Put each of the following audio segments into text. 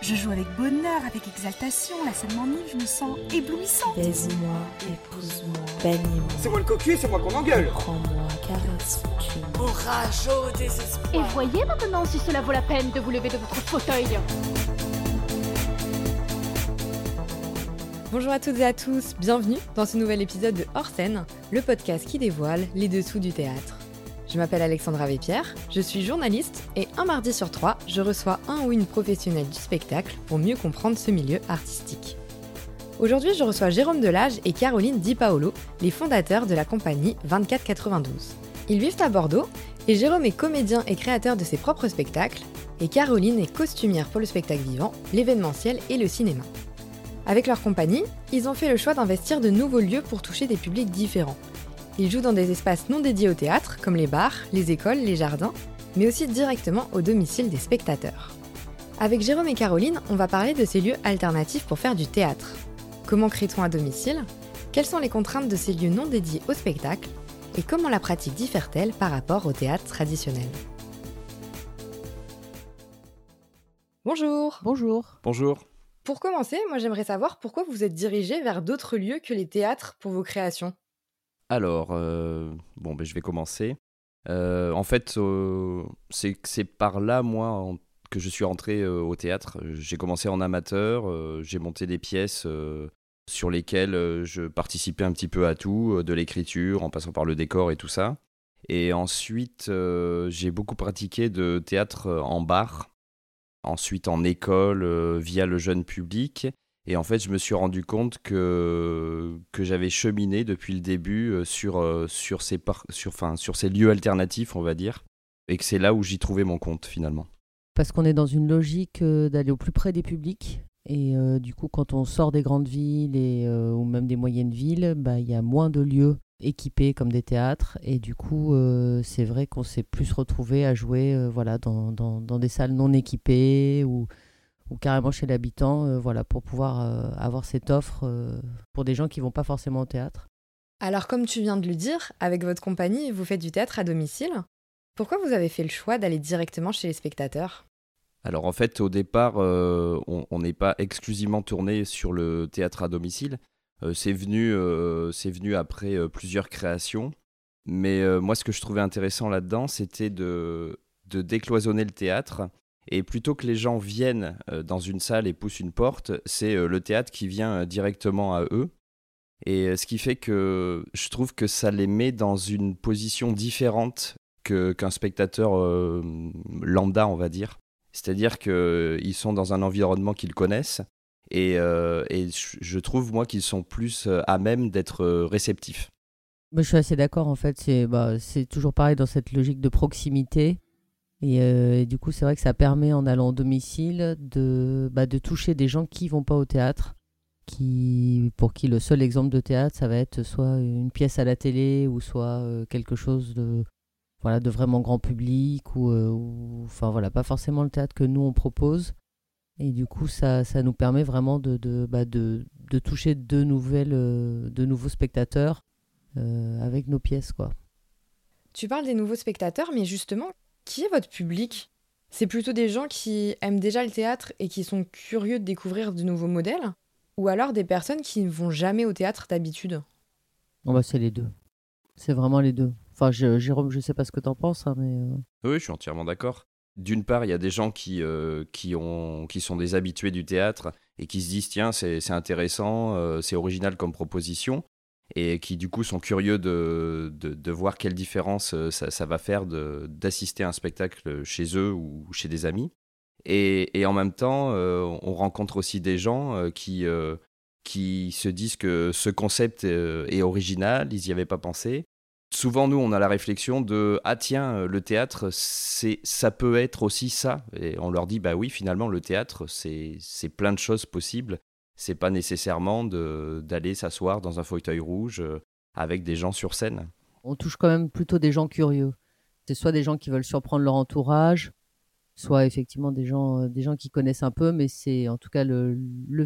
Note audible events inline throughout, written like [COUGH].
Je joue avec bonheur, avec exaltation, la scène m'enivre, je me sens éblouissante. Baise-moi, épouse-moi, bannis-moi. C'est moi le cocu, c'est moi qu'on engueule. Prends-moi, caresse, Orage au désespoir. Et voyez maintenant si cela vaut la peine de vous lever de votre fauteuil. Bonjour à toutes et à tous, bienvenue dans ce nouvel épisode de Hors scène, le podcast qui dévoile les dessous du théâtre. Je m'appelle Alexandra Vépierre, je suis journaliste et un mardi sur trois, je reçois un ou une professionnelle du spectacle pour mieux comprendre ce milieu artistique. Aujourd'hui, je reçois Jérôme Delage et Caroline Di Paolo, les fondateurs de la compagnie 2492. Ils vivent à Bordeaux et Jérôme est comédien et créateur de ses propres spectacles et Caroline est costumière pour le spectacle vivant, l'événementiel et le cinéma. Avec leur compagnie, ils ont fait le choix d'investir de nouveaux lieux pour toucher des publics différents. Ils jouent dans des espaces non dédiés au théâtre, comme les bars, les écoles, les jardins, mais aussi directement au domicile des spectateurs. Avec Jérôme et Caroline, on va parler de ces lieux alternatifs pour faire du théâtre. Comment crée-t-on à domicile? Quelles sont les contraintes de ces lieux non dédiés au spectacle? Et comment la pratique diffère-t-elle par rapport au théâtre traditionnel? Bonjour Bonjour. Bonjour. Pour commencer, moi j'aimerais savoir pourquoi vous êtes dirigé vers d'autres lieux que les théâtres pour vos créations? Alors, euh, bon, ben, je vais commencer. Euh, en fait, euh, c'est par là, moi, que je suis rentré euh, au théâtre. J'ai commencé en amateur, j'ai monté des pièces sur lesquelles je participais un petit peu à tout, de l'écriture, en passant par le décor et tout ça. Et ensuite, j'ai beaucoup pratiqué de théâtre en bar, ensuite en école, via le jeune public. Et en fait, je me suis rendu compte que, que j'avais cheminé depuis le début euh, sur, euh, sur, ces sur, sur ces lieux alternatifs, on va dire, et que c'est là où j'y trouvais mon compte finalement. Parce qu'on est dans une logique euh, d'aller au plus près des publics. Et du coup, quand on sort des grandes villes et, ou même des moyennes villes, bah, il y a moins de lieux équipés comme des théâtres. Et du coup, c'est vrai qu'on s'est plus retrouvé à jouer voilà, dans, dans- dans des salles non équipées ou, ou carrément chez l'habitant euh, voilà, pour pouvoir euh, avoir cette offre euh, pour des gens qui vont pas forcément au théâtre. Alors comme tu viens de le dire, avec votre compagnie, vous faites du théâtre à domicile. Pourquoi vous avez fait le choix d'aller directement chez les spectateurs? Alors en fait, au départ, euh, on n'est pas exclusivement tourné sur le théâtre à domicile. Euh, c'est venu, euh, c'est venu après euh, plusieurs créations. Mais euh, moi, ce que je trouvais intéressant là-dedans, c'était de, de décloisonner le théâtre. Et plutôt que les gens viennent euh, dans une salle et poussent une porte, c'est euh, le théâtre qui vient euh, directement à eux. Et ce qui fait que je trouve que ça les met dans une position différente qu'un spectateur lambda, on va dire. C'est-à-dire qu'ils sont dans un environnement qu'ils connaissent et, je- trouve, moi, qu'ils sont plus à même d'être réceptifs. Je suis assez d'accord en fait. Bah, c'est toujours pareil dans cette logique de proximité. Et, euh, et du coup, c'est vrai que ça permet en allant au domicile de, bah, de toucher des gens qui vont pas au théâtre, qui, pour qui le seul exemple de théâtre, ça va être soit une pièce à la télé ou soit euh, quelque chose de, voilà, de vraiment grand public ou, euh, voilà, pas forcément le théâtre que nous on propose. Et du coup, ça, ça nous permet vraiment de, de, bah, toucher de, nouvelles, de nouveaux spectateurs avec nos pièces, quoi. Tu parles des nouveaux spectateurs, mais justement, qui est votre public? C'est plutôt des gens qui aiment déjà le théâtre et qui sont curieux de découvrir de nouveaux modèles? Ou alors des personnes qui ne vont jamais au théâtre d'habitude? Bah, c'est les deux. C'est vraiment les deux. Enfin, je- Jérôme, je sais pas ce que t'en penses, hein, mais euh, Oui, je suis entièrement d'accord. D'une part, il y a des gens qui, euh, qui, ont, qui sont des habitués du théâtre et qui se disent tiens, c'est c'est intéressant, euh, c'est original comme proposition, et qui du coup sont curieux de, de, voir quelle différence euh, ça, va faire d'assister à un spectacle chez eux ou chez des amis. Et, en même temps, euh, on rencontre aussi des gens euh, qui, qui se disent que ce concept est original, ils n'y avaient pas pensé, souvent nous on a la réflexion de ah tiens le théâtre ça peut être aussi ça et on leur dit bah oui finalement le théâtre c'est plein de choses possibles c'est pas nécessairement d'aller s'asseoir dans un fauteuil rouge euh, avec des gens sur scène on touche quand même plutôt des gens curieux. C'est soit des gens qui veulent surprendre leur entourage, soit effectivement des gens, euh, des gens qui connaissent un peu, mais c'est en tout cas le,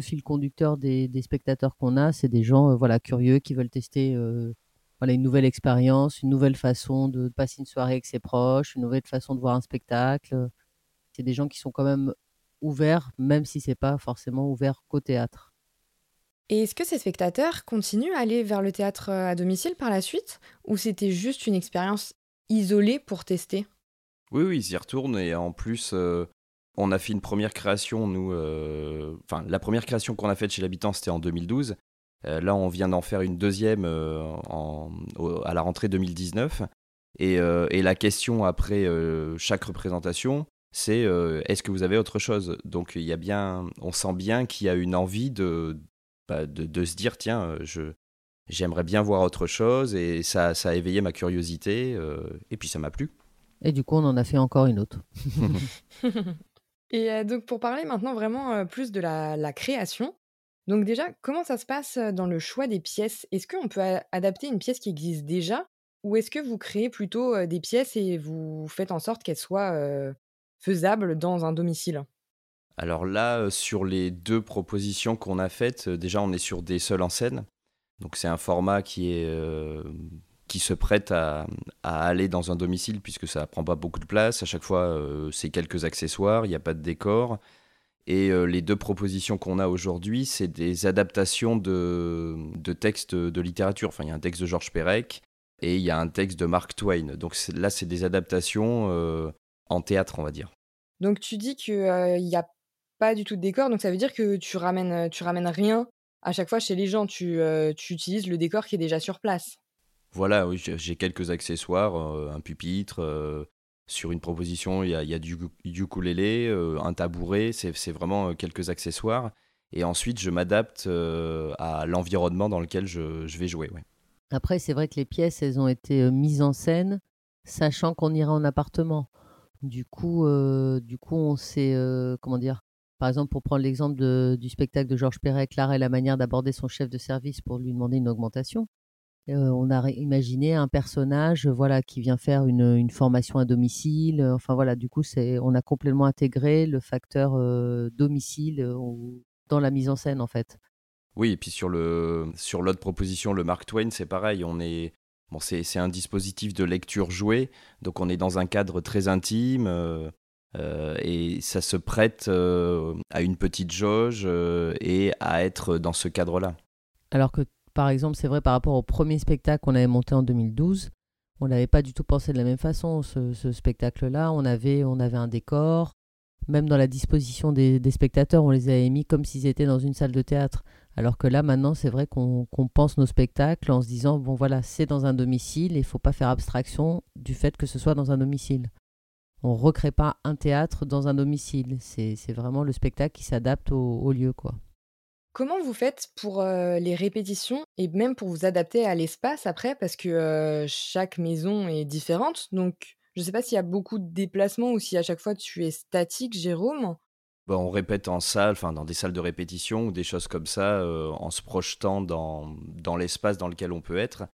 fil conducteur des, spectateurs qu'on a, c'est des gens euh, voilà, curieux qui veulent tester voilà, une nouvelle expérience, une nouvelle façon de passer une soirée avec ses proches, une nouvelle façon de voir un spectacle. a des gens qui sont quand même ouverts, même si c'est pas forcément ouvert qu'au théâtre. Et est-ce que ces spectateurs continuent à aller vers le théâtre euh, à domicile par la suite Ou c'était juste une expérience isolée pour tester? Oui, oui, ils y retournent et en plus, euh, on a fait une première création, nous. euh, Enfin, la première création qu'on a faite chez l'habitant, c'était en 2012. Euh, là, on vient d'en faire une deuxième euh, en- au- à la rentrée 2019. Et, euh, et la question après euh, chaque représentation, c'est euh, est-ce que vous avez autre chose? Donc, il y a bien, on sent bien qu'il y a une envie de, bah, de, de se dire tiens, euh, je, j'aimerais bien voir autre chose. Et ça, ça a éveillé ma curiosité. euh, et puis, ça m'a plu. Et du coup, on en a fait encore une autre. [LAUGHS] [LAUGHS] Et euh, donc pour parler maintenant vraiment euh, plus de la, la création, donc déjà, comment ça se passe dans le choix des pièces? Est-ce qu'on peut adapter une pièce qui existe déjà? Ou est-ce que vous créez plutôt euh, des pièces et vous faites en sorte qu'elles soient euh, faisables dans un domicile Alors là, euh, sur les deux propositions qu'on a faites, euh, déjà on est sur des seuls en scène. Donc c'est un format qui, est, euh, qui se prête à, aller dans un domicile puisque ça prend pas beaucoup de place. À chaque fois, c'est quelques accessoires, il n'y a pas de décor. Et les deux propositions qu'on a aujourd'hui, c'est des adaptations de, de textes de littérature. Enfin, il y a un texte de Georges Perec et il y a un texte de Mark Twain. Donc là, c'est des adaptations en théâtre, on va dire. Donc tu dis qu'il n'y a pas du tout de décor, donc ça veut dire que tu ramènes, euh, tu ramènes rien à chaque fois chez les gens, tu, euh, tu utilises le décor qui est déjà sur place. Voilà, oui, j'ai quelques accessoires, euh, un pupitre. euh, sur une proposition, il y a, il y a du du ukulélé, euh, un tabouret, c'est vraiment euh, quelques accessoires. Et ensuite, je m'adapte euh, à l'environnement dans lequel je, je vais jouer. ouais. Après, c'est vrai que les pièces, elles ont été euh, mises en scène, sachant qu'on ira en appartement. Du coup, euh, du coup, on s'est, euh, comment dire, par exemple, pour prendre l'exemple du spectacle de Georges Perec, l'art et la manière d'aborder son chef de service pour lui demander une augmentation. Euh, on a imaginé un personnage, voilà, qui vient faire une, formation à domicile. Enfin voilà, du coup, c'est, on a complètement intégré le facteur domicile dans la mise en scène, en fait. Oui, et puis sur le sur l'autre proposition, le Mark Twain, c'est pareil. On est bon, c'est un dispositif de lecture joué, donc on est dans un cadre très intime euh, euh, et ça se prête euh, à une petite jauge et à être dans ce cadre-là. Alors que, par exemple, c'est vrai par rapport au premier spectacle qu'on avait monté en 2012, on n'avait pas du tout pensé de la même façon, ce, ce spectacle-là. On avait, on avait un décor, même dans la disposition des, des spectateurs, on les avait mis comme s'ils étaient dans une salle de théâtre. Alors que là, maintenant, c'est vrai qu'on pense nos spectacles en se disant, bon voilà, c'est dans un domicile et il faut pas faire abstraction du fait que ce soit dans un domicile. On recrée pas un théâtre dans un domicile. C'est vraiment le spectacle qui s'adapte au, au lieu, quoi. Comment vous faites pour euh, les répétitions et même pour vous adapter à l'espace après? Parce que euh, chaque maison est différente. Donc, je ne sais pas s'il y a beaucoup de déplacements ou si à chaque fois tu es statique, Jérôme. Bah, on répète en salle, enfin dans des salles de répétition ou des choses comme ça, euh, en se projetant dans, l'espace dans lequel on peut être.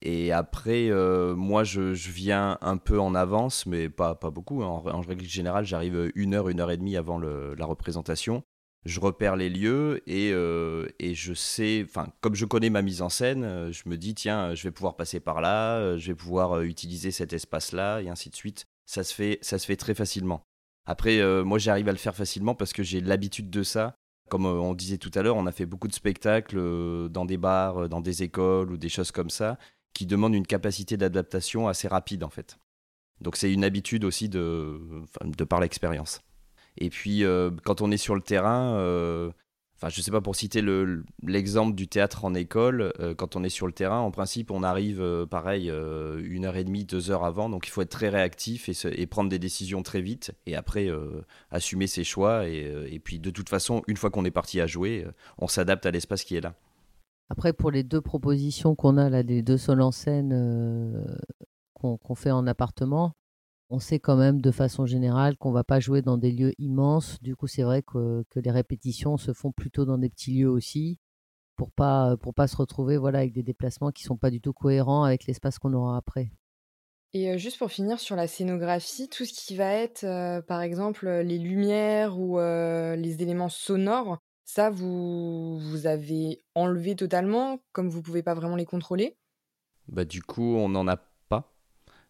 Et après, euh, moi, je, viens un peu en avance, mais pas, beaucoup. hein. En, règle générale, j'arrive une heure, une heure et demie avant la représentation. Je repère les lieux et, euh, et je sais, enfin, comme je connais ma mise en scène, je me dis, tiens, je vais pouvoir passer par là, je vais pouvoir utiliser cet espace-là, et ainsi de suite. Ça se fait, ça se fait très facilement. Après, euh, moi, j'arrive à le faire facilement parce que j'ai l'habitude de ça. Comme euh, on disait tout à l'heure, on a fait beaucoup de spectacles euh, dans des bars, dans des écoles ou des choses comme ça, qui demandent une capacité d'adaptation assez rapide, en fait. Donc, c'est une habitude aussi de, par l'expérience. Et puis, quand on est sur le terrain, je sais pas pour citer le- l'exemple du théâtre en école, euh, quand on est sur le terrain, en principe, on arrive euh, pareil euh, une heure et demie, deux heures avant, donc il faut être très réactif et, prendre des décisions très vite, et après assumer ses choix. Et, puis, de toute façon, une fois qu'on est parti à jouer, on s'adapte à l'espace qui est là. Après, pour les deux propositions qu'on a là, les deux sols en scène qu'on fait en appartement, on sait quand même de façon générale qu'on va pas jouer dans des lieux immenses. Du coup, c'est vrai que, que les répétitions se font plutôt dans des petits lieux aussi, pour pas pour pas se retrouver voilà avec des déplacements qui sont pas du tout cohérents avec l'espace qu'on aura après. Et juste pour finir sur la scénographie, tout ce qui va être, euh, par exemple, les lumières ou euh, les éléments sonores, ça, vous, vous avez enlevé totalement, comme vous pouvez pas vraiment les contrôler? Bah, du coup, on n'en a pas.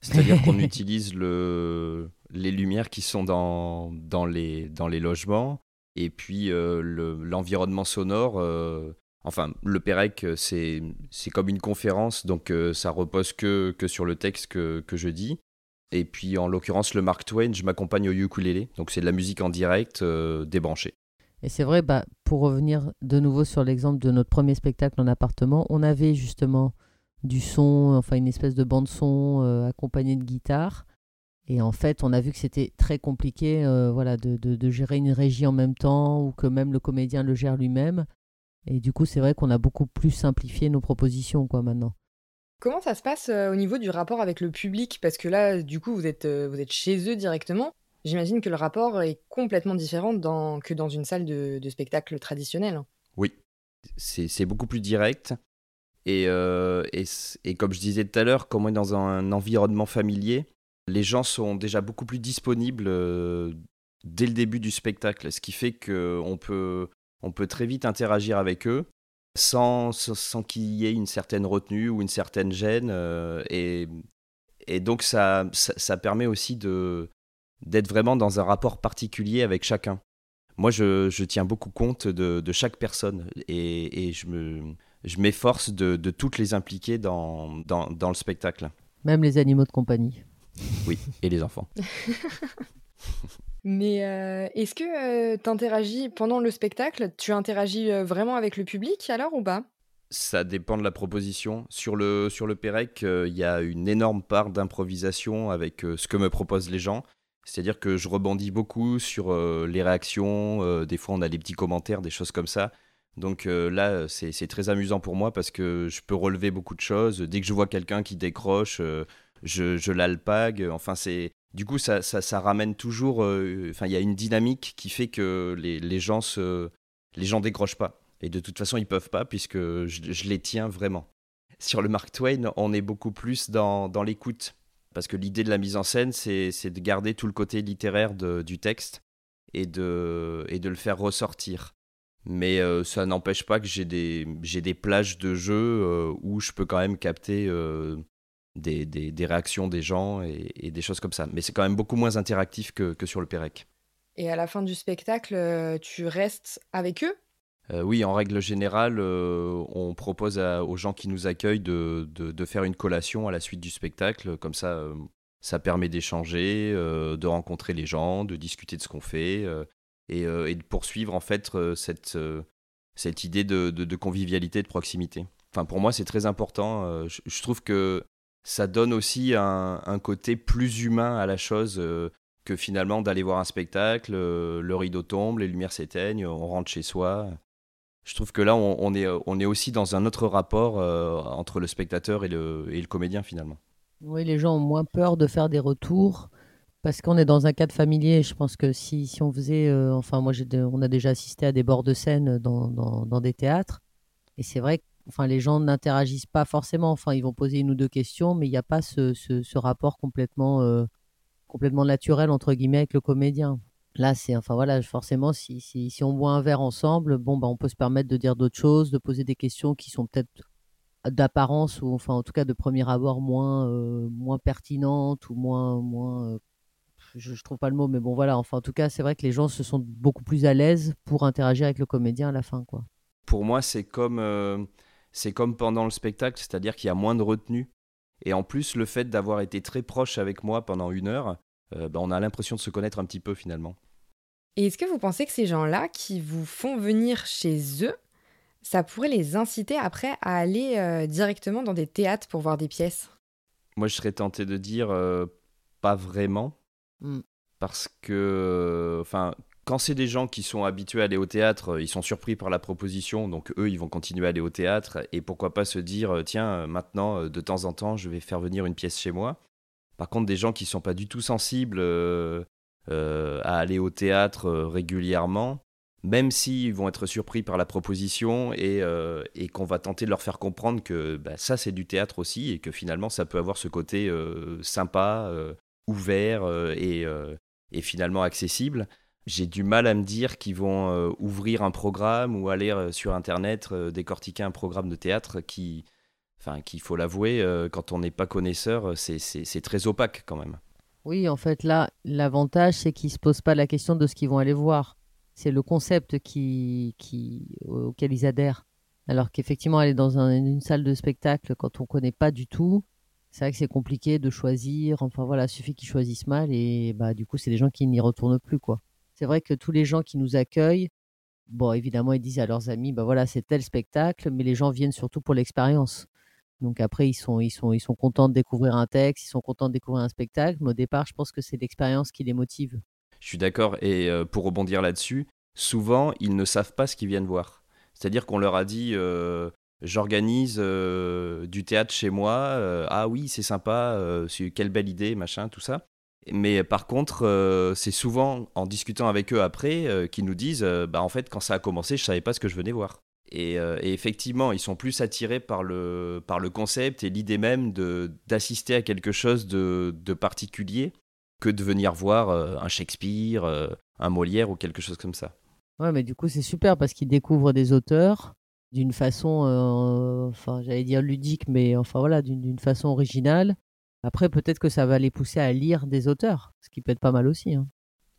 C'est-à-dire qu'on [LAUGHS] utilise le, les lumières qui sont dans, dans, les, dans les logements, et puis euh, l'environnement sonore. Euh, enfin, le Pérec, c'est comme une conférence, donc ça repose que, que sur le texte que, que je dis. Et puis, en l'occurrence, le Mark Twain, je m'accompagne au ukulélé, donc c'est de la musique en direct débranchée. Et c'est vrai, bah, pour revenir de nouveau sur l'exemple de notre premier spectacle en appartement, on avait justement du son, enfin une espèce de bande son euh, accompagnée de guitare. Et en fait, on a vu que c'était très compliqué euh, voilà, de, de, gérer une régie en même temps ou que même le comédien le gère lui-même. Et du coup, c'est vrai qu'on a beaucoup plus simplifié nos propositions quoi, maintenant. Comment ça se passe euh, au niveau du rapport avec le public? Parce que là, du coup, vous êtes, vous êtes chez eux directement. J'imagine que le rapport est complètement différent dans, que dans une salle de, spectacle traditionnelle. Oui, c'est beaucoup plus direct. Euh, et, et, comme je disais tout à l'heure, comme on est dans un environnement familier, les gens sont déjà beaucoup plus disponibles euh, dès le début du spectacle, ce qui fait qu'on peut, on peut très vite interagir avec eux sans, sans qu'il y ait une certaine retenue ou une certaine gêne. Euh, et, et donc ça, ça permet aussi d'être vraiment dans un rapport particulier avec chacun. Moi, je, je tiens beaucoup compte de, de chaque personne et, et je, me, je m'efforce de, de, toutes les impliquer dans, dans, dans, le spectacle. Même les animaux de compagnie. Oui, et les enfants. [LAUGHS] Mais euh, est-ce que euh, tu interagis pendant le spectacle Tu interagis euh, vraiment avec le public alors ou pas? Ça dépend de la proposition. Sur le, sur le Pérec, il y a une énorme part d'improvisation avec ce que me proposent les gens. C'est-à-dire que je rebondis beaucoup sur euh, les réactions, euh, des fois on a des petits commentaires, des choses comme ça. Donc euh, là, c'est très amusant pour moi parce que je peux relever beaucoup de choses. Dès que je vois quelqu'un qui décroche, je, je l'alpague. Enfin, c'est du coup, ça, ça, ramène toujours. Enfin, il y a une dynamique qui fait que les, gens se, les gens décrochent pas. Et de toute façon, ils peuvent pas puisque je, les tiens vraiment. Sur le Mark Twain, on est beaucoup plus dans, dans l'écoute parce que l'idée de la mise en scène, c'est de garder tout le côté littéraire du texte et de, et de le faire ressortir. Mais euh, ça n'empêche pas que j'ai des, des plages de jeu euh, où je peux quand même capter euh, des, des, des, réactions des gens et, et, des choses comme ça. Mais c'est quand même beaucoup moins interactif que, que sur le Pérec. Et à la fin du spectacle, tu restes avec eux? Euh, oui, en règle générale, euh, on propose aux gens qui nous accueillent de, de, faire une collation à la suite du spectacle. Comme ça, euh, ça permet d'échanger, de rencontrer les gens, de discuter de ce qu'on fait et, et, de poursuivre en fait cette, cette idée de, de, convivialité, de proximité. Enfin, pour moi, c'est très important. Je, trouve que ça donne aussi un, un, côté plus humain à la chose que finalement d'aller voir un spectacle, le rideau tombe, les lumières s'éteignent, on rentre chez soi je trouve que là, on, est, on est aussi dans un autre rapport euh, entre le spectateur et le, et le comédien finalement. Oui, les gens ont moins peur de faire des retours parce qu'on est dans un cadre familier. Je pense que si, si on faisait, euh, enfin moi, on a déjà assisté à des bords de scène dans, dans, des théâtres, et c'est vrai que enfin, les gens n'interagissent pas forcément. Enfin, ils vont poser une ou deux questions, mais il n'y a pas ce, ce, rapport complètement, euh, complètement naturel entre guillemets avec le comédien. Là, c'est enfin voilà, forcément, si, si, on boit un verre ensemble, bon, bah, on peut se permettre de dire d'autres choses, de poser des questions qui sont peut-être d'apparence ou enfin en tout cas de premier abord moins euh, moins pertinentes ou moins moins je, je, trouve pas le mot mais bon voilà. Enfin en tout cas c'est vrai que les gens se sont beaucoup plus à l'aise pour interagir avec le comédien à la fin quoi. Pour moi c'est comme euh, c'est comme pendant le spectacle c'est-à-dire qu'il y a moins de retenue. Et en plus le fait d'avoir été très proche avec moi pendant une heure bah, on a l'impression de se connaître un petit peu finalement. Et est-ce que vous pensez que ces gens-là qui vous font venir chez eux, ça pourrait les inciter après à aller euh, directement dans des théâtres pour voir des pièces? Moi, je serais tenté de dire euh, pas vraiment. Hmm. Parce que, enfin, quand c'est des gens qui sont habitués à aller au théâtre, ils sont surpris par la proposition, donc eux, ils vont continuer à aller au théâtre. Et pourquoi pas se dire, tiens, maintenant, de temps en temps, je vais faire venir une pièce chez moi. Par contre, des gens qui sont pas du tout sensibles euh, euh, à aller au théâtre euh, régulièrement, même s'ils vont être surpris par la proposition et, euh, et qu'on va tenter de leur faire comprendre que bah, ça c'est du théâtre aussi et que finalement ça peut avoir ce côté sympa, ouvert et, et, finalement accessible. J'ai du mal à me dire qu'ils vont ouvrir un programme ou aller sur Internet décortiquer un programme de théâtre qui, enfin, qu'il faut l'avouer, quand on n'est pas connaisseur, c'est très opaque quand même. Oui, en fait, là, l'avantage, c'est qu'ils ne se posent pas la question de ce qu'ils vont aller voir. C'est le concept qui, auquel ils adhèrent. Alors qu'effectivement, aller dans un- une salle de spectacle quand on ne connaît pas du tout, c'est vrai que c'est compliqué de choisir. Enfin voilà, il suffit qu'ils choisissent mal et bah, du coup, c'est des gens qui n'y retournent plus. quoi. C'est vrai que tous les gens qui nous accueillent, bon, évidemment, ils disent à leurs amis, bah voilà, c'est tel spectacle, mais les gens viennent surtout pour l'expérience. Donc après, ils sont, ils, sont, ils sont contents de découvrir un texte, ils sont contents de découvrir un spectacle, mais au départ, je pense que c'est l'expérience qui les motive. Je suis d'accord. Et euh, pour rebondir là-dessus, souvent, ils ne savent pas ce qu'ils viennent voir. C'est-à-dire qu'on leur a dit euh, j'organise euh, du théâtre chez moi. euh, ah oui, c'est sympa. euh, quelle belle idée, machin, tout ça. Mais par contre, euh, c'est souvent en discutant avec eux après qu'ils nous disent bah en fait, quand ça a commencé, je savais pas ce que je venais voir. Et, effectivement, ils sont plus attirés par le, par le concept et l'idée même d'assister à quelque chose de, de particulier que de venir voir un Shakespeare, un Molière ou quelque chose comme ça. Ouais, mais du coup, c'est super parce qu'ils découvrent des auteurs d'une façon, euh, enfin, j'allais dire ludique, mais enfin voilà, d'une d'une façon originale. Après, peut-être que ça va les pousser à lire des auteurs, ce qui peut être pas mal aussi. hein.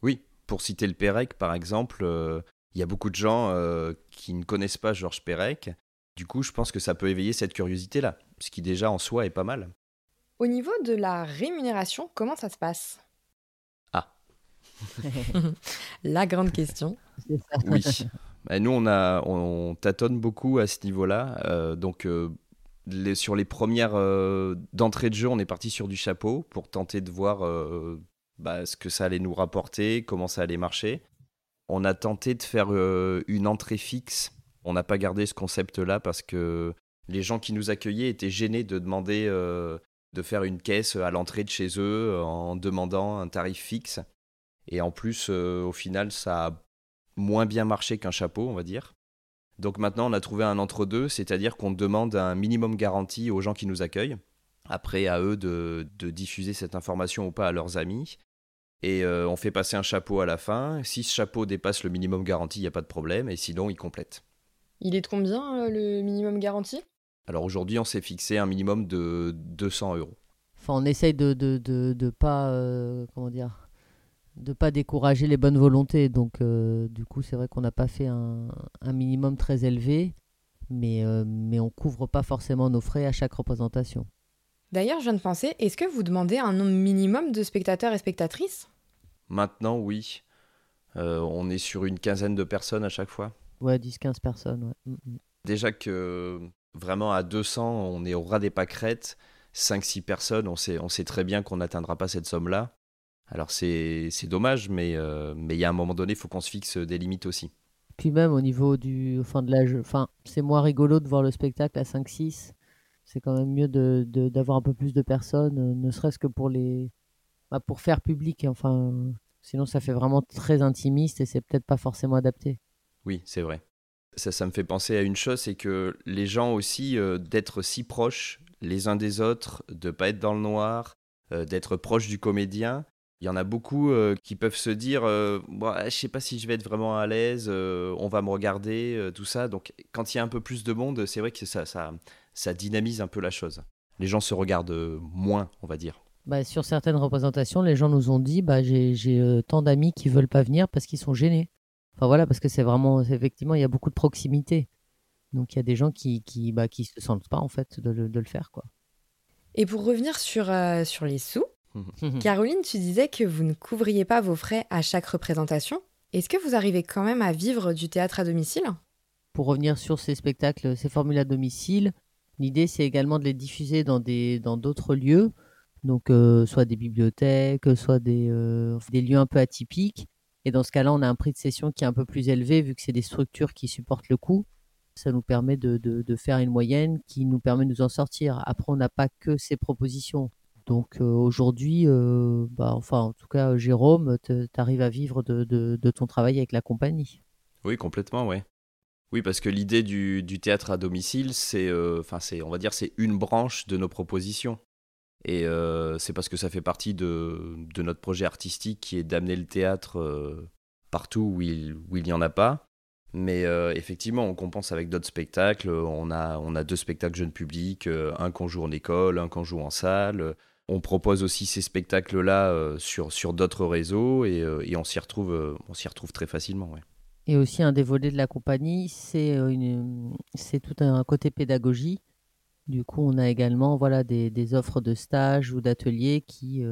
Oui, pour citer le Pérec, par exemple, euh, il y a beaucoup de gens euh, qui ne connaissent pas Georges Perec. Du coup, je pense que ça peut éveiller cette curiosité-là, ce qui déjà en soi est pas mal. Au niveau de la rémunération, comment ça se passe? Ah. [LAUGHS] [LAUGHS] La grande question. C'est ça. Oui. Bah, nous, on, a, on, tâtonne beaucoup à ce niveau-là. Euh, donc, euh, sur les premières euh, d'entrée de jeu, on est parti sur du chapeau pour tenter de voir euh, bah, ce que ça allait nous rapporter, comment ça allait marcher. On a tenté de faire une entrée fixe. On n'a pas gardé ce concept-là parce que les gens qui nous accueillaient étaient gênés de demander de faire une caisse à l'entrée de chez eux en demandant un tarif fixe. Et en plus, au final, ça a moins bien marché qu'un chapeau, on va dire. Donc maintenant, on a trouvé un entre-deux, c'est-à-dire qu'on demande un minimum garanti aux gens qui nous accueillent. Après, à eux de, de diffuser cette information ou pas à leurs amis. Et euh, on fait passer un chapeau à la fin. Si ce chapeau dépasse le minimum garanti, il n'y a pas de problème. Et sinon, il complète. Il est de combien euh, le minimum garanti? Alors aujourd'hui, on s'est fixé un minimum de 200 euros. Enfin, on essaye de de, de, de pas euh, comment dire de pas décourager les bonnes volontés. Donc, euh, du coup, c'est vrai qu'on n'a pas fait un, un minimum très élevé, mais euh, mais on couvre pas forcément nos frais à chaque représentation. D'ailleurs, je viens de penser, est-ce que vous demandez un nombre minimum de spectateurs et spectatrices? Maintenant, oui. Euh, on est sur une quinzaine de personnes à chaque fois. Ouais, 10-15 personnes. Ouais. Mm, mm. Déjà que vraiment à 200, on est au ras des pâquerettes. 5-6 personnes, on sait, on sait très bien qu'on n'atteindra pas cette somme-là. Alors c'est dommage, mais euh, mais il y a un moment donné, il faut qu'on se fixe des limites aussi. Puis même au niveau du, enfin de l'âge, enfin c'est moins rigolo de voir le spectacle à 5-6. C'est quand même mieux de de- d'avoir un peu plus de personnes, euh, ne serait-ce que pour les, bah, pour faire public. Enfin, euh, sinon ça fait vraiment très intimiste et c'est peut-être pas forcément adapté. Oui, c'est vrai. Ça, ça me fait penser à une chose, c'est que les gens aussi, euh, d'être si proches les uns des autres, de pas être dans le noir, euh, d'être proche du comédien. Il y en a beaucoup euh, qui peuvent se dire, euh, Bon, je sais pas si je vais être vraiment à l'aise, euh, on va me regarder, euh, tout ça. Donc quand il y a un peu plus de monde, c'est vrai que ça, ça, ça dynamise un peu la chose. Les gens se regardent moins, on va dire. Bah, sur certaines représentations, les gens nous ont dit, bah j'ai euh, tant d'amis qui veulent pas venir parce qu'ils sont gênés. Enfin voilà, parce que c'est vraiment, effectivement, il y a beaucoup de proximité. Donc il y a des gens qui qui bah, qui se sentent pas en fait de, le- de le faire quoi. Et pour revenir sur, euh, sur les sous, Caroline, tu disais que vous ne couvriez pas vos frais à chaque représentation. Est-ce que vous arrivez quand même à vivre du théâtre à domicile? Pour revenir sur ces spectacles, ces formules à domicile, l'idée c'est également de les diffuser dans des dans d'autres lieux, donc euh, soit des bibliothèques, soit des, euh, des lieux un peu atypiques. Et dans ce cas-là, on a un prix de session qui est un peu plus élevé vu que c'est des structures qui supportent le coût. Ça nous permet de, de, de faire une moyenne qui nous permet de nous en sortir. Après, on n'a pas que ces propositions. Donc euh, aujourd'hui, euh, bah, enfin en tout cas, Jérôme, tu arrives à vivre de, ton travail avec la compagnie. Oui, complètement, ouais. Oui, parce que l'idée du, théâtre à domicile, c'est, euh, enfin, c'est, on va dire, c'est une branche de nos propositions. Et c'est parce que ça fait partie de, notre projet artistique qui est d'amener le théâtre partout où il, n'y en a pas. Mais effectivement, on compense avec d'autres spectacles. On a, deux spectacles jeunes publics, un qu'on joue en école, un qu'on joue en salle. On propose aussi ces spectacles-là sur, sur d'autres réseaux et, et on s'y retrouve, on s'y retrouve très facilement. Et aussi, un des volets de la compagnie, c'est c'est tout un côté pédagogie. Du coup, on a également voilà, des, offres de stages ou d'ateliers qui,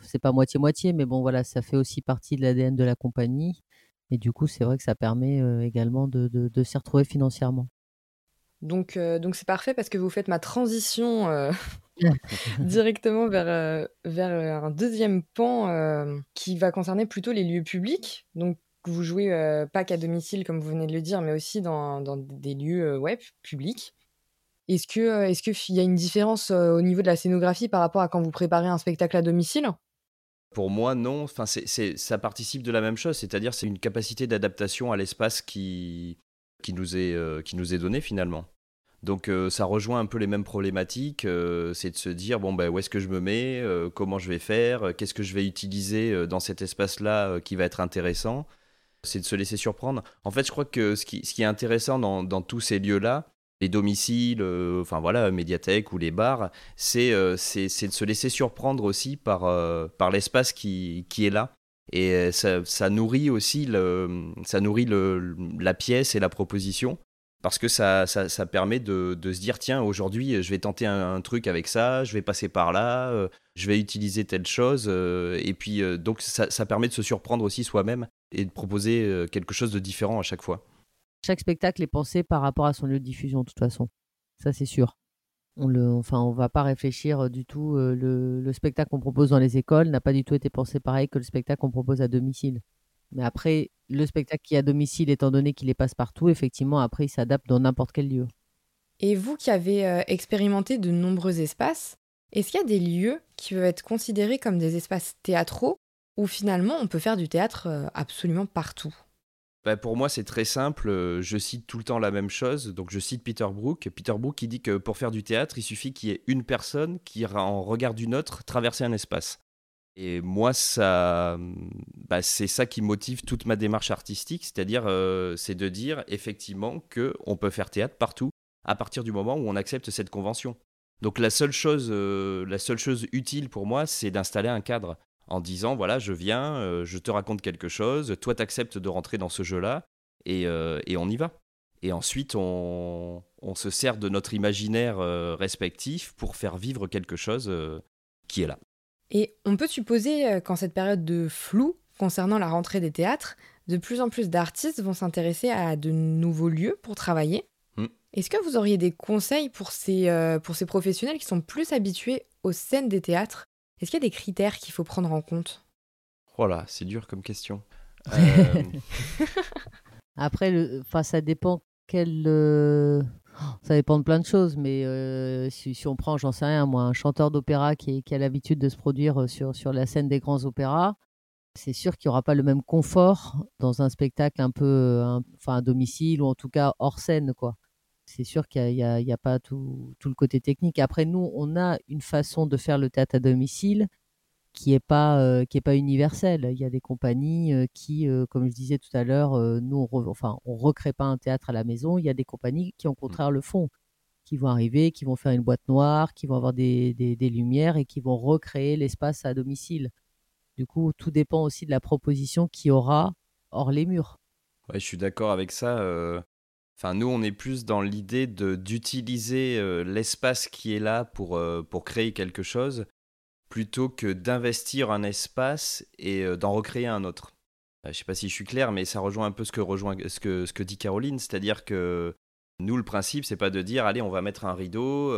c'est pas moitié-moitié, mais bon, voilà, ça fait aussi partie de l'ADN de la compagnie. Et du coup, c'est vrai que ça permet également de, de s'y retrouver financièrement. Donc, donc c'est parfait parce que vous faites ma transition [LAUGHS] directement vers, vers un deuxième pan qui va concerner plutôt les lieux publics. Donc, vous jouez pas qu'à domicile, comme vous venez de le dire, mais aussi dans, des lieux web publics. Est-ce que est-ce qu'il y a une différence au niveau de la scénographie par rapport à quand vous préparez un spectacle à domicile? Pour moi, non. Enfin, c'est, ça participe de la même chose, c'est-à-dire c'est une capacité d'adaptation à l'espace qui, qui, nous est, nous est donné finalement. Donc ça rejoint un peu les mêmes problématiques, c'est de se dire bon ben où est-ce que je me mets, comment je vais faire, qu'est-ce que je vais utiliser dans cet espace-là qui va être intéressant c'est de se laisser surprendre. En fait, je crois que ce qui, ce qui est intéressant dans, dans tous ces lieux-là, les domiciles, euh, enfin voilà, médiathèques ou les bars, c'est euh, de se laisser surprendre aussi par, euh, par l'espace qui, qui est là. Et ça, ça nourrit aussi le, ça nourrit le, la pièce et la proposition parce que ça, ça, ça permet de, de, se dire tiens aujourd'hui je vais tenter un, truc avec ça je vais passer par là je vais utiliser telle chose et puis donc ça, ça, permet de se surprendre aussi soi-même et de proposer euh, quelque chose de différent à chaque fois. Chaque spectacle est pensé par rapport à son lieu de diffusion, de toute façon. Ça, c'est sûr. On le, enfin, on va pas réfléchir euh, du tout. Euh, le, spectacle qu'on propose dans les écoles n'a pas du tout été pensé pareil que le spectacle qu'on propose à domicile. Mais après, le spectacle qui est à domicile, étant donné qu'il est passe partout, effectivement, après, il s'adapte dans n'importe quel lieu. Et vous qui avez expérimenté de nombreux espaces, est-ce qu'il y a des lieux qui peuvent être considérés comme des espaces théâtraux où finalement on peut faire du théâtre euh, absolument partout? Bah, pour moi, c'est très simple. Euh, je cite tout le temps la même chose. Donc, je cite Peter Brook. Peter Brook qui dit que pour faire du théâtre, il suffit qu'il y ait une personne qui, en regard d'une autre, traverser un espace. Et moi, ça, bah, c'est ça qui motive toute ma démarche artistique, c'est-à-dire, euh, c'est de dire effectivement que on peut faire théâtre partout à partir du moment où on accepte cette convention. Donc, la seule chose, la seule chose utile pour moi, c'est d'installer un cadre en disant voilà, je viens, euh, je te raconte quelque chose, toi t'acceptes de rentrer dans ce jeu-là, et, euh, et, on y va. Et ensuite, on, on, se sert de notre imaginaire euh, respectif pour faire vivre quelque chose qui est là. Et on peut supposer qu'en cette période de flou concernant la rentrée des théâtres, de plus en plus d'artistes vont s'intéresser à de nouveaux lieux pour travailler. Hmm. Est-ce que vous auriez des conseils pour ces, pour ces professionnels qui sont plus habitués aux scènes des théâtres? Est-ce qu'il y a des critères qu'il faut prendre en compte? Voilà, c'est dur comme question. Euh, [LAUGHS] Après, le, ça dépend quel. Euh, ça dépend de plein de choses, mais euh, si, on prend, j'en sais rien, moi, un chanteur d'opéra qui, a l'habitude de se produire sur, sur la scène des grands opéras, c'est sûr qu'il n'y aura pas le même confort dans un spectacle un peu, enfin, à domicile ou en tout cas hors scène, quoi c'est sûr qu'il n'y a, pas tout, le côté technique. Après, nous, on a une façon de faire le théâtre à domicile qui n'est pas, euh, pas universelle. Il y a des compagnies euh, qui, euh, comme je disais tout à l'heure, nous, on enfin, on recrée pas un théâtre à la maison. Il y a des compagnies qui, au mmh. contraire, le font, qui vont arriver, qui vont faire une boîte noire, qui vont avoir des, des lumières et qui vont recréer l'espace à domicile. Du coup, tout dépend aussi de la proposition qu'il y aura hors les murs. Ouais, je suis d'accord avec ça. Enfin, nous, on est plus dans l'idée d'utiliser euh, l'espace qui est là pour, euh, pour créer quelque chose, plutôt que d'investir un espace et euh, d'en recréer un autre. je ne sais pas si je suis clair, mais ça rejoint un peu ce que, dit Caroline, c'est-à-dire que nous, le principe, c'est pas de dire, allez, on va mettre un rideau,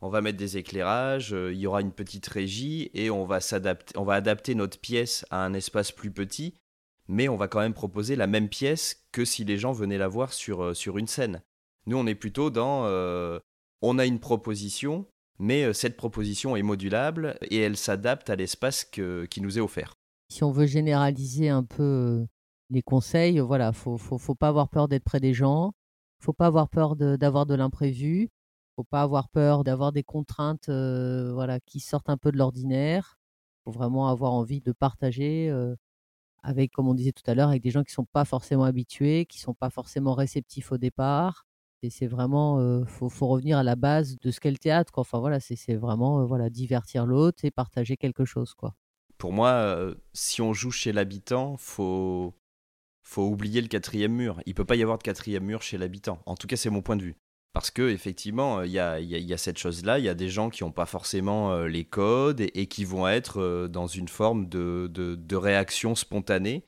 on va mettre des éclairages, il y aura une petite régie et on va adapter notre pièce à un espace plus petit mais on va quand même proposer la même pièce que si les gens venaient la voir sur, euh, sur une scène. Nous, on est plutôt dans euh, on a une proposition, mais euh, cette proposition est modulable et elle s'adapte à l'espace qui nous est offert. Si on veut généraliser un peu les conseils, voilà, faut, faut, pas avoir peur d'être près des gens, faut pas avoir peur d'avoir de, de l'imprévu, faut pas avoir peur d'avoir des contraintes, voilà, qui sortent un peu de l'ordinaire. Faut vraiment avoir envie de partager avec, comme on disait tout à l'heure, avec des gens qui ne sont pas forcément habitués, qui ne sont pas forcément réceptifs au départ. Et c'est vraiment, euh, faut, revenir à la base de ce qu'est le théâtre. Enfin voilà, c'est c'est vraiment euh, voilà divertir l'autre et partager quelque chose quoi. Pour moi, euh, si on joue chez l'habitant, faut faut oublier le quatrième mur. Il peut pas y avoir de quatrième mur chez l'habitant. En tout cas, c'est mon point de vue. Parce que effectivement, il y a, il y a- cette chose-là. Il y a des gens qui n'ont pas forcément euh, les codes et, qui vont être euh, dans une forme de, réaction spontanée,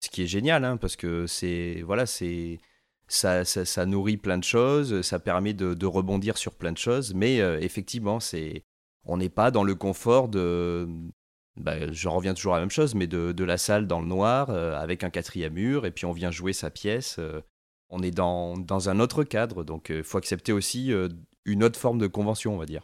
ce qui est génial, hein, parce que c'est voilà, c'est ça, nourrit plein de choses, ça permet de, rebondir sur plein de choses. Mais euh, effectivement, c'est on n'est pas dans le confort de bah, je reviens toujours à la même chose, mais de, la salle dans le noir, euh, avec un quatrième mur, et puis on vient jouer sa pièce. euh, on est dans, dans un autre cadre, donc il faut accepter aussi euh, une autre forme de convention, on va dire.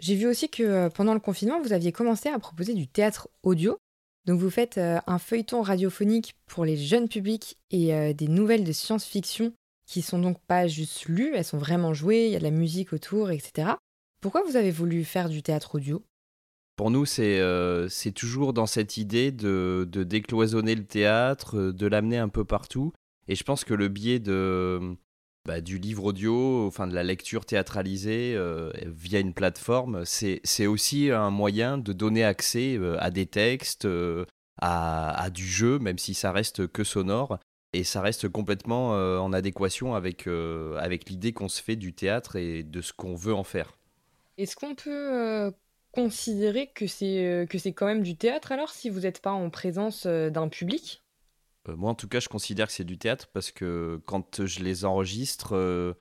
J'ai vu aussi que euh, pendant le confinement, vous aviez commencé à proposer du théâtre audio. Donc vous faites euh, un feuilleton radiophonique pour les jeunes publics et euh, des nouvelles de science-fiction qui sont donc pas juste lues, elles sont vraiment jouées, il y a de la musique autour, etc. Pourquoi vous avez voulu faire du théâtre audio? Pour nous, c'est euh, toujours dans cette idée de, de décloisonner le théâtre, euh, de l'amener un peu partout. Et je pense que le biais de, bah, du livre audio, enfin de la lecture théâtralisée euh, via une plateforme, c'est aussi un moyen de donner accès euh, à des textes, euh, à, du jeu, même si ça reste que sonore. Et ça reste complètement en adéquation avec, avec l'idée qu'on se fait du théâtre et de ce qu'on veut en faire. Est-ce qu'on peut considérer que c'est quand même du théâtre alors si vous n'êtes pas en présence d'un public? Moi, en tout cas, je considère que c'est du théâtre parce que quand je les enregistre, euh,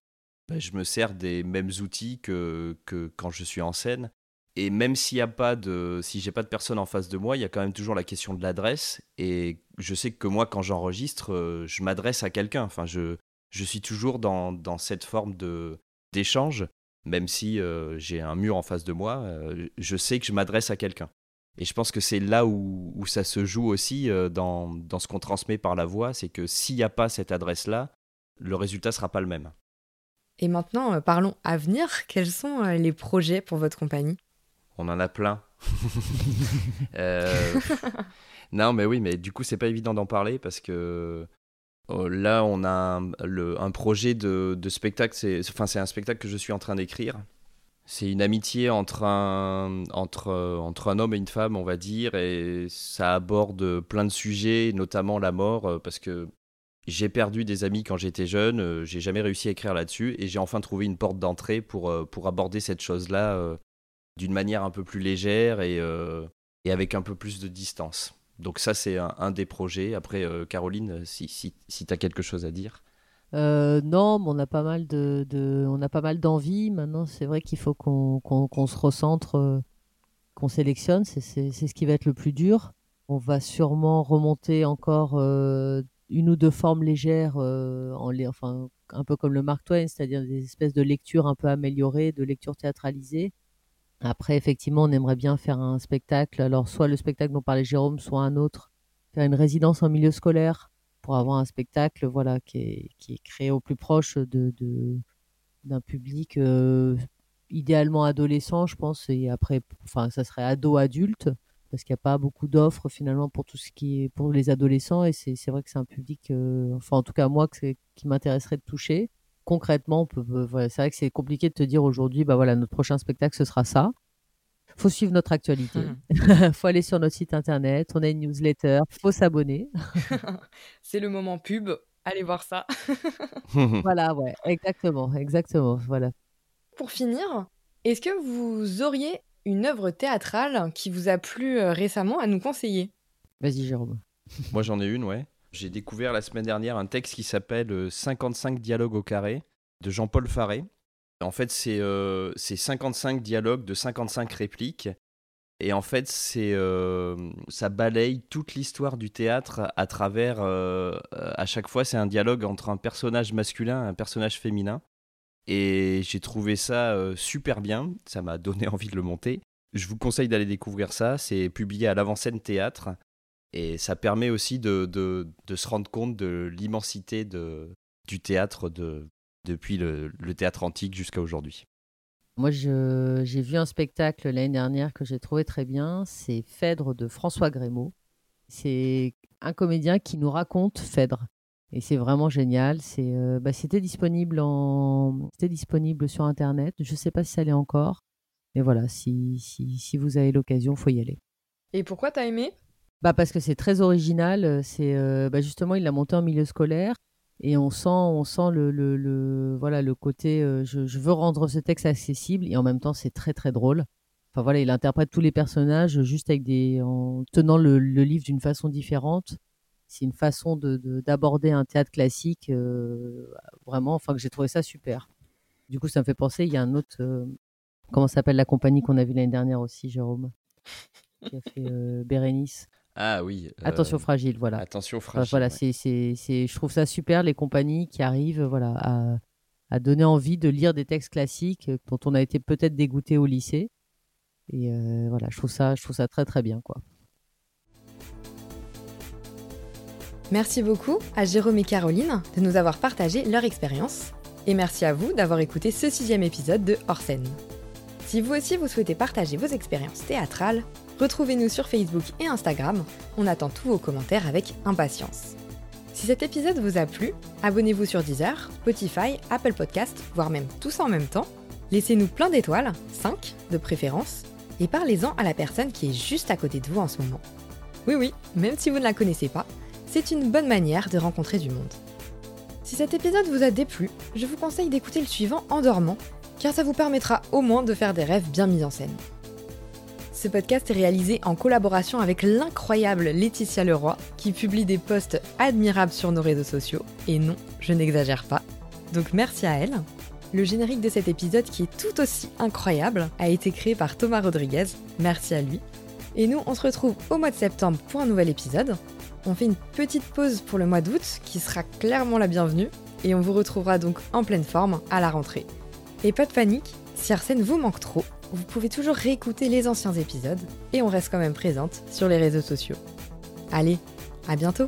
bah, je me sers des mêmes outils que, que quand je suis en scène. Et même s'il y a pas de, si j'ai pas de personne en face de moi, il y a quand même toujours la question de l'adresse. Et je sais que moi, quand j'enregistre, euh, je m'adresse à quelqu'un. Enfin, je, je suis toujours dans, dans cette forme de d'échange, même si euh, j'ai un mur en face de moi. euh, je sais que je m'adresse à quelqu'un. Et je pense que c'est là où, où ça se joue aussi euh, dans, dans ce qu'on transmet par la voix, c'est que s'il n'y a pas cette adresse-là, le résultat sera pas le même. Et maintenant, euh, parlons avenir. Quels sont euh, les projets pour votre compagnie? On en a plein. [LAUGHS] Euh, non, mais oui, mais du coup, c'est pas évident d'en parler parce que là, on a un, le- un projet de, de spectacle. C'est, enfin, c'est un spectacle que je suis en train d'écrire. C'est une amitié entre un, homme et une femme, on va dire, et ça aborde plein de sujets, notamment la mort, euh, parce que j'ai perdu des amis quand j'étais jeune, euh, j'ai jamais réussi à écrire là-dessus, et j'ai enfin trouvé une porte d'entrée pour, euh, aborder cette chose-là d'une manière un peu plus légère et, avec un peu plus de distance. Donc ça, c'est un, des projets. Après, Caroline, si, si tu as quelque chose à dire. Euh, non, mais on a pas mal de, on a pas mal d'envie. Maintenant, c'est vrai qu'il faut qu'on se recentre, euh, qu'on sélectionne. C'est ce qui va être le plus dur. On va sûrement remonter encore euh, une ou deux formes légères, en, enfin, un peu comme le Mark Twain, c'est-à-dire des espèces de lectures un peu améliorées, de lectures théâtralisées. Après, effectivement, on aimerait bien faire un spectacle. Alors, soit le spectacle dont parlait Jérôme, soit un autre. Faire une résidence en milieu scolaire pour avoir un spectacle voilà, qui, est, qui est créé au plus proche de, d'un public euh, idéalement adolescent, je pense. Et après, enfin, ça serait ado-adulte parce qu'il n'y a pas beaucoup d'offres finalement pour tout ce qui est pour les adolescents. Et c'est, vrai que c'est un public, euh, enfin, en tout cas, moi, qui m'intéresserait de toucher concrètement, euh, c'est vrai que c'est compliqué de te dire aujourd'hui, bah voilà, notre prochain spectacle, ce sera ça. Faut suivre notre actualité. [LAUGHS] faut aller sur notre site internet. On a une newsletter. Faut s'abonner. [LAUGHS] C'est le moment pub. Allez voir ça. [LAUGHS] voilà, ouais, exactement, exactement. Voilà. Pour finir, est-ce que vous auriez une œuvre théâtrale qui vous a plu euh, récemment à nous conseiller? Vas-y, Jérôme. Moi, j'en ai une, ouais. J'ai découvert la semaine dernière un texte qui s'appelle euh, 55 dialogues au carré de Jean-Paul Faré. En fait, c'est euh, c'est 55 dialogues de 55 répliques. Et en fait, c'est euh, ça balaye toute l'histoire du théâtre à travers. euh, à chaque fois, c'est un dialogue entre un personnage masculin et un personnage féminin. Et j'ai trouvé ça euh, super bien. Ça m'a donné [LAUGHS] envie de le monter. Je vous conseille d'aller découvrir ça. C'est publié à l'Avant-Scène Théâtre. Et ça permet aussi de, de, de se rendre compte de l'immensité du théâtre de, depuis le, le théâtre antique jusqu'à aujourd'hui. Moi, j'ai vu un spectacle l'année dernière que j'ai trouvé très bien. C'est Phèdre de François Grémaud. C'est un comédien qui nous raconte Phèdre. Et c'est vraiment génial. C'est, euh, bah, c'était disponible en, c'était disponible sur internet. Je sais pas si ça l'est encore, mais voilà, si, si, si vous avez l'occasion, faut y aller. Et pourquoi t'as aimé? Bah parce que c'est très original. C'est euh, bah, justement il l'a monté en milieu scolaire et on sent on sent le, le, le- voilà le côté euh, je, je veux rendre ce texte accessible et en même temps c'est très très drôle. Enfin voilà il interprète tous les personnages juste avec des en tenant le, le livre d'une façon différente. C'est une façon de de- d'aborder un théâtre classique euh, vraiment enfin que j'ai trouvé ça super. Du coup ça me fait penser il y a un autre euh, comment s'appelle la compagnie qu'on a vu l'année dernière aussi Jérôme qui a fait euh, Bérénice. Ah oui. euh, Attention fragile, voilà. Attention Enfin, fragile. voilà, ouais. c'est, c'est, c'est, je trouve ça super les compagnies qui arrivent, voilà, à, à donner envie de lire des textes classiques euh, dont on a été peut-être dégoûté au lycée. Et euh, voilà, je trouve ça, je trouve ça très très bien, quoi. Merci beaucoup à Jérôme et Caroline de nous avoir partagé leur expérience. Et merci à vous d'avoir écouté ce sixième épisode de Hors scène. Si vous aussi vous souhaitez partager vos expériences théâtrales, retrouvez-nous sur Facebook et Instagram. On attend tous vos commentaires avec impatience. Si cet épisode vous a plu, abonnez-vous sur Deezer, Spotify, Apple Podcast, voire même tous en même temps. Laissez-nous plein d'étoiles, 5 de préférence, et parlez-en à la personne qui est juste à côté de vous en ce moment. Oui oui, même si vous ne la connaissez pas, c'est une bonne manière de rencontrer du monde. Si cet épisode vous a déplu, je vous conseille d'écouter le suivant en dormant, car ça vous permettra au moins de faire des rêves bien mis en scène. Ce podcast est réalisé en collaboration avec l'incroyable Laetitia Leroy, qui publie des posts admirables sur nos réseaux sociaux, et non, je n'exagère pas. Donc merci à elle. Le générique de cet épisode, qui est tout aussi incroyable, a été créé par Thomas Rodriguez, merci à lui. Et nous, on se retrouve au mois de septembre pour un nouvel épisode. On fait une petite pause pour le mois d'août, qui sera clairement la bienvenue, et on vous retrouvera donc en pleine forme à la rentrée. Et pas de panique, si Arsène vous manque trop, vous pouvez toujours réécouter les anciens épisodes, et on reste quand même présente sur les réseaux sociaux. Allez, à bientôt